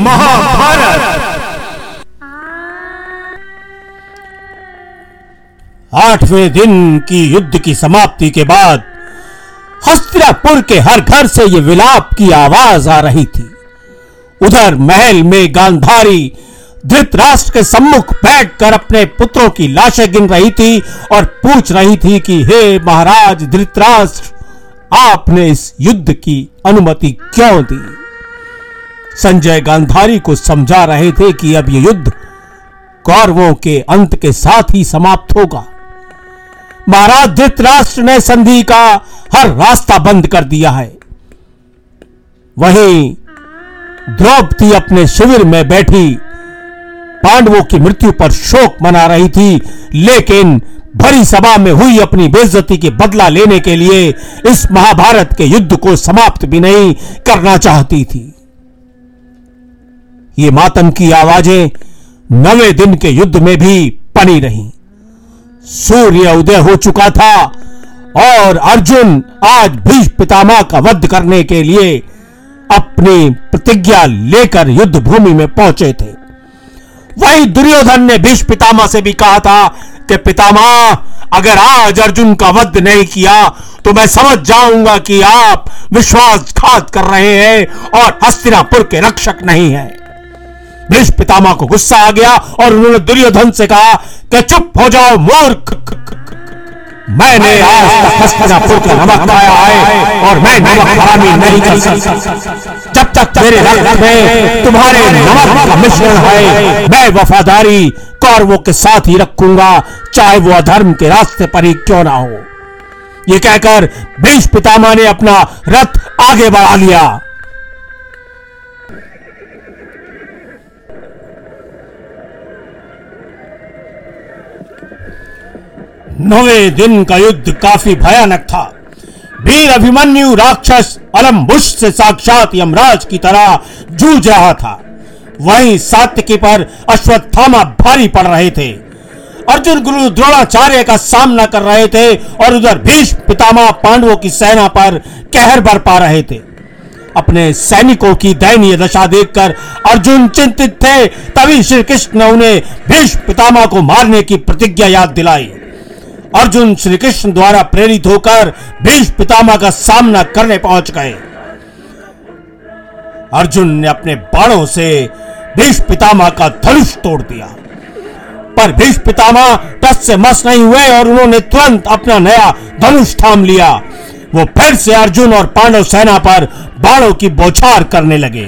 महाभारत। आठवें दिन की युद्ध की समाप्ति के बाद हस्तिनापुर के हर घर से ये विलाप की आवाज़ आ रही थी। उधर महल में गांधारी धृतराष्ट्र के सम्मुख बैठकर अपने पुत्रों की लाशें गिन रही थी और पूछ रही थी कि, हे महाराज धृतराष्ट्र, आपने इस युद्ध की अनुमति क्यों दी? संजय गांधारी को समझा रहे थे कि अब यह युद्ध कौरवों के अंत के साथ ही समाप्त होगा। महाराज धृतराष्ट्र ने संधि का हर रास्ता बंद कर दिया है। वहीं द्रौपदी अपने शिविर में बैठी, पांडवों की मृत्यु पर शोक मना रही थी, लेकिन भरी सभा में हुई अपनी बेइज्जती के बदला लेने के लिए इस महाभारत के युद्ध को समाप्त भी नहीं करना चाहती थी। ये मातम की आवाज़ें नवे दिन के युद्ध में भी पनी रही। सूर्य उदय हो चुका था और अर्जुन आज भीष्म पितामह का वध करने के लिए अपनी प्रतिज्ञा लेकर युद्ध भूमि में पहुँचे थे। वही दुर्योधन ने भीष्म पितामह से भी कहा था कि पितामह, अगर आज अर्जुन का वध नहीं किया तो मैं समझ जाऊँगा कि आप विश्वासघात कर रहे हैं और हस्तिनापुर के रक्षक नहीं हैं। भीष्म पितामह को गुस्सा आ गया और उन्होंने दुर्योधन से कहा कि चुप हो जाओ मूर्ख। मैंने आज तक हस्तिनापुर का नमक खाया है और मैं नमक हरामी नहीं कर सकता। जब तक मेरे रक्त में तुम्हारे नमक का मिश्रण है। मैं वफादारी कौरवों के साथ ही रखूँगा चाहे वो अधर्म के रास्ते पर ही क्यों ना हो। ये कहकर भीष्म पितामह ने अपना रथ आगे बढ़ा लिया। नवे दिन का युद्ध काफ़ी भयानक था। वीर अभिमन्यु राक्षस अलम्बुश से साक्षात यमराज की तरह जूझ रहा था। वहीं सात्यकी पर अश्वत्थामा भारी पड़ रहे थे। अर्जुन गुरु द्रोणाचार्य का सामना कर रहे थे और उधर भीष्म पितामह पांडवों की सेना पर कहर बरपा रहे थे। अपने सैनिकों की दयनीय दशा देखकर अर्जुन चिंतित थे, तभी श्री कृष्ण ने उन्हें भीष्म पितामह को मारने की प्रतिज्ञा याद दिलाई। अर्जुन श्री कृष्ण द्वारा प्रेरित होकर भीष्म पितामह का सामना करने पहुँच गए। अर्जुन ने अपने बाणों से भीष्म पितामह का धनुष तोड़ दिया। पर भीष्म पितामह टस से मस नहीं हुए और उन्होंने तुरंत अपना नया धनुष थाम लिया। वो फिर से अर्जुन और पांडव सेना पर बाणों की बौछार करने लगे।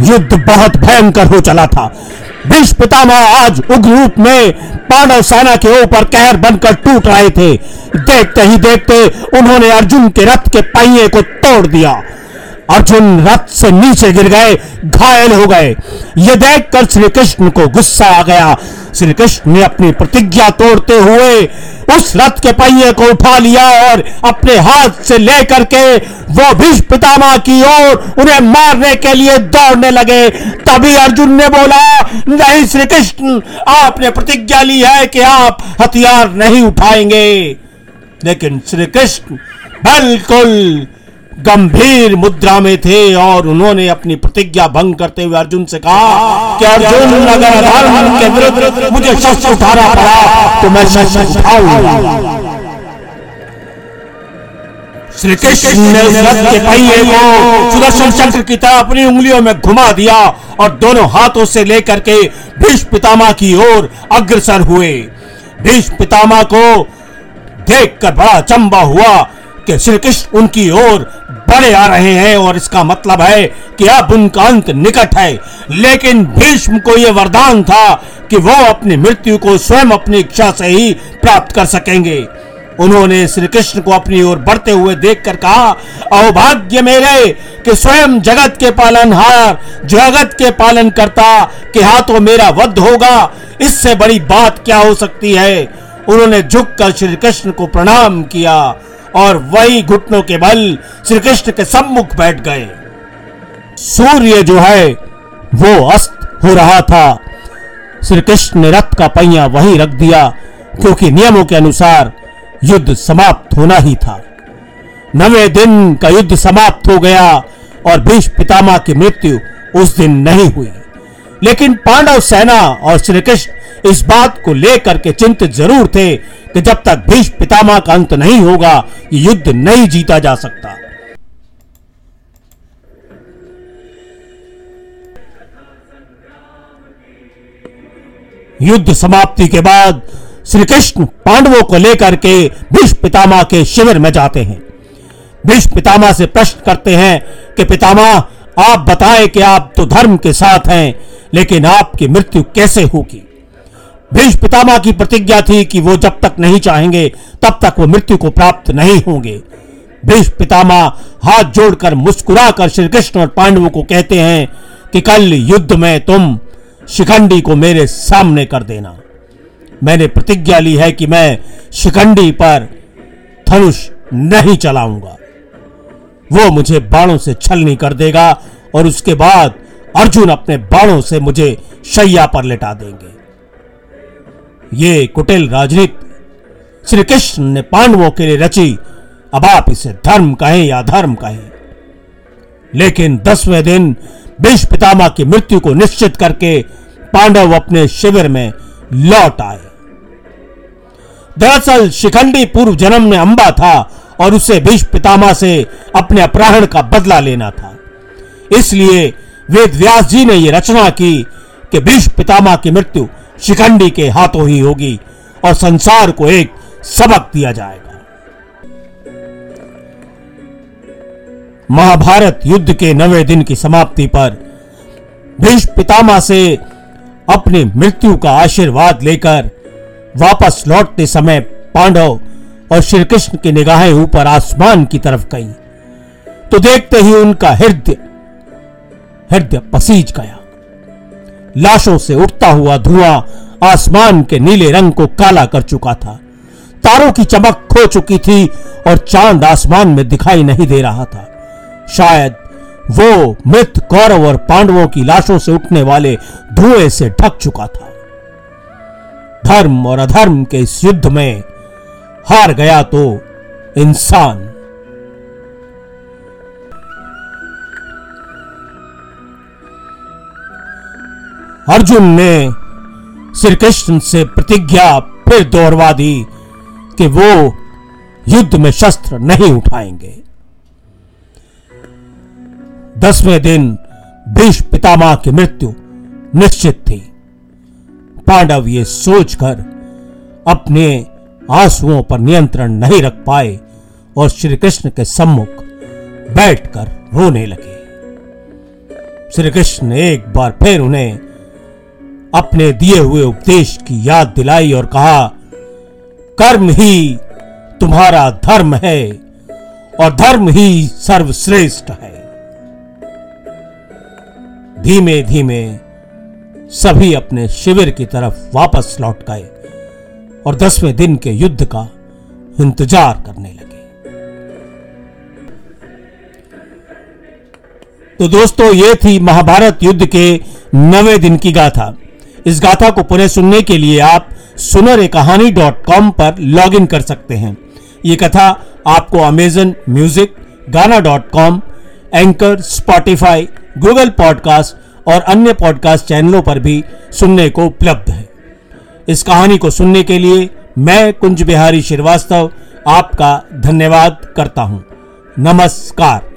युद्ध बहुत भयंकर हो चला था। भीष्म पितामह आज उग्र रूप में पांडव सेना के ऊपर कहर बनकर टूट रहे थे। देखते ही देखते उन्होंने अर्जुन के रथ के पहिए को तोड़ दिया। अर्जुन रथ से नीचे गिर गए, घायल हो गए। ये देखकर श्री कृष्ण को गुस्सा आ गया। श्री कृष्ण ने अपनी प्रतिज्ञा तोड़ते हुए उस रथ के पहिए को उठा लिया और अपने हाथ से लेकर के वो भीष्म पितामह की ओर उन्हें मारने के लिए दौड़ने लगे। तभी अर्जुन ने बोला, नहीं श्री कृष्ण, आपने प्रतिज्ञा ली है कि आप हथियार नहीं उठाएँगे। लेकिन श्री कृष्ण बिल्कुल गंभीर मुद्रा में थे और उन्होंने अपनी प्रतिज्ञा भंग करते हुए अर्जुन से कहा कि अर्जुन, अगर धर्म के विरुद्ध मुझे शस्त्र उठाना पड़ा तो मैं शस्त्र उठाऊँगा। श्री कृष्ण ने रथ के पहिए को सुदर्शन चक्र की तरह अपनी उंगलियों में घुमा दिया और दोनों हाथों से लेकर के भीष्म पितामह की ओर अग्रसर हुए। भीष्म पितामह को देखकर बड़ा चंबा हुआ कि श्री कृष्ण उनकी ओर बढ़े आ रहे हैं और इसका मतलब है कि अब उनका अंत निकट है। लेकिन भीष्म को यह वरदान था कि वो अपनी मृत्यु को स्वयं अपनी इच्छा से ही प्राप्त कर सकेंगे। उन्होंने श्री कृष्ण को अपनी ओर बढ़ते हुए देखकर कहा अवभाग्य मेरे, कि स्वयं जगत के पालनहार जगत के पालन करता के हाथों मेरा वध होगा। इससे बड़ी बात क्या हो सकती है? उन्होंने झुककर श्री कृष्ण को प्रणाम किया। और वही घुटनों के बल श्री कृष्ण के सम्मुख बैठ गए। सूर्य जो है, वो अस्त हो रहा था। श्री कृष्ण ने रथ का पहिया वहीं रख दिया, क्योंकि नियमों के अनुसार युद्ध समाप्त होना ही था। नवे दिन का युद्ध समाप्त हो गया और भीष्म पितामह की मृत्यु उस दिन नहीं हुई। लेकिन पांडव सेना और श्री कृष्ण इस बात को लेकर के चिंतित ज़रूर थे कि जब तक भीष्म पितामह का अंत नहीं होगा, ये युद्ध नहीं जीता जा सकता। युद्ध समाप्ति के बाद श्री कृष्ण पांडवों को लेकर के भीष्म पितामह के शिविर में जाते हैं। भीष्म पितामह से प्रश्न करते हैं कि पितामह, आप बताएँ कि आप तो धर्म के साथ हैं लेकिन आपकी मृत्यु कैसे होगी? भीष्म पितामह की प्रतिज्ञा थी कि वो जब तक नहीं चाहेंगे, तब तक वो मृत्यु को प्राप्त नहीं होंगे। भीष्म पितामह हाथ जोड़कर मुस्कुराकर श्री कृष्ण और पांडवों को कहते हैं कि कल युद्ध में तुम शिखंडी को मेरे सामने कर देना। मैंने प्रतिज्ञा ली है कि मैं शिखंडी पर धनुष नहीं चलाऊँगा। वो मुझे बाणों से छलनी कर देगा और उसके बाद अर्जुन अपने बाणों से मुझे शैया पर लेटा देंगे। ये कुटिल राजनीति श्री कृष्ण ने पांडवों के लिए रची। अब आप इसे धर्म कहें या धर्म कहें। लेकिन दसवें दिन भीष्म पितामा की मृत्यु को निश्चित करके पांडव अपने शिविर में लौट आए। दरअसल शिखंडी पूर्व जन्म में अंबा था और उसे भीष्म पितामा से अपने अपराहण का बदला लेना था। इसलिए वेद व्यास जी ने यह रचना की कि भीष्म पितामा की मृत्यु शिखंडी के हाथों ही होगी और संसार को एक सबक दिया जाएगा। महाभारत युद्ध के नवे दिन की समाप्ति पर भीष्म पितामह से अपनी मृत्यु का आशीर्वाद लेकर वापस लौटते समय पांडव और श्री कृष्ण की निगाहें ऊपर आसमान की तरफ़ गई। तो देखते ही उनका हृदय हृदय पसीज गया। लाशों से उठता हुआ धुआँ आसमान के नीले रंग को काला कर चुका था। तारों की चमक खो चुकी थी और चाँद आसमान में दिखाई नहीं दे रहा था। शायद वो मृत कौरव और पांडवों की लाशों से उठने वाले धुएँ से ढक चुका था। धर्म और अधर्म के इस युद्ध में हार गया तो इंसान अर्जुन ने श्री कृष्ण से प्रतिज्ञा फिर दोहरवा दी कि वो युद्ध में शस्त्र नहीं उठाएँगे। दसवें दिन भीष्म पितामह की मृत्यु निश्चित थी। पांडव ये सोचकर अपने आंसुओं पर नियंत्रण नहीं रख पाए और श्री कृष्ण के सम्मुख बैठकर रोने लगे। श्री कृष्ण एक बार फिर उन्हें अपने दिए हुए उपदेश की याद दिलाई और कहा, कर्म ही तुम्हारा धर्म है और धर्म ही सर्वश्रेष्ठ है। धीमे धीमे सभी अपने शिविर की तरफ़ वापस लौट गए और दसवें दिन के युद्ध का इंतज़ार करने लगे। तो दोस्तों, ये थी महाभारत युद्ध के नवे दिन की गाथा। इस गाथा को पुनः सुनने के लिए आप सुनर कहानी डॉट कॉम पर लॉग इन कर सकते हैं। ये कथा आपको Amazon Music Gaana dot com anchor Spotify Google podcast और अन्य पॉडकास्ट चैनलों पर भी सुनने को उपलब्ध है। इस कहानी को सुनने के लिए मैं कुंज बिहारी श्रीवास्तव आपका धन्यवाद करता हूँ। नमस्कार।